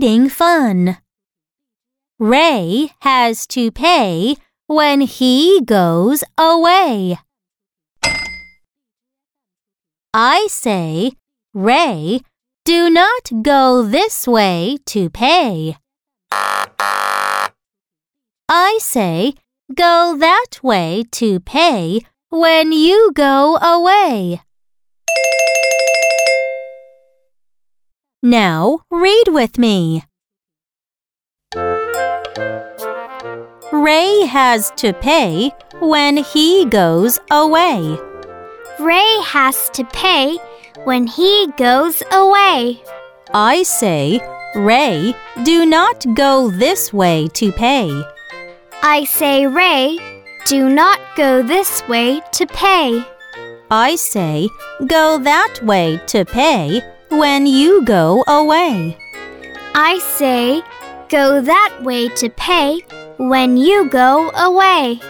reading fun. Ray has to pay when he goes away. I say, Ray, do not go this way to pay. I say, go that way to pay when you go away. Now read with me. Ray has to pay when he goes away. Ray has to pay when he goes away. I say, Ray, do not go this way to pay. I say, Ray, do not go this way to pay. I say, go that way to pay when you go away. I say, go that way to pay when you go away.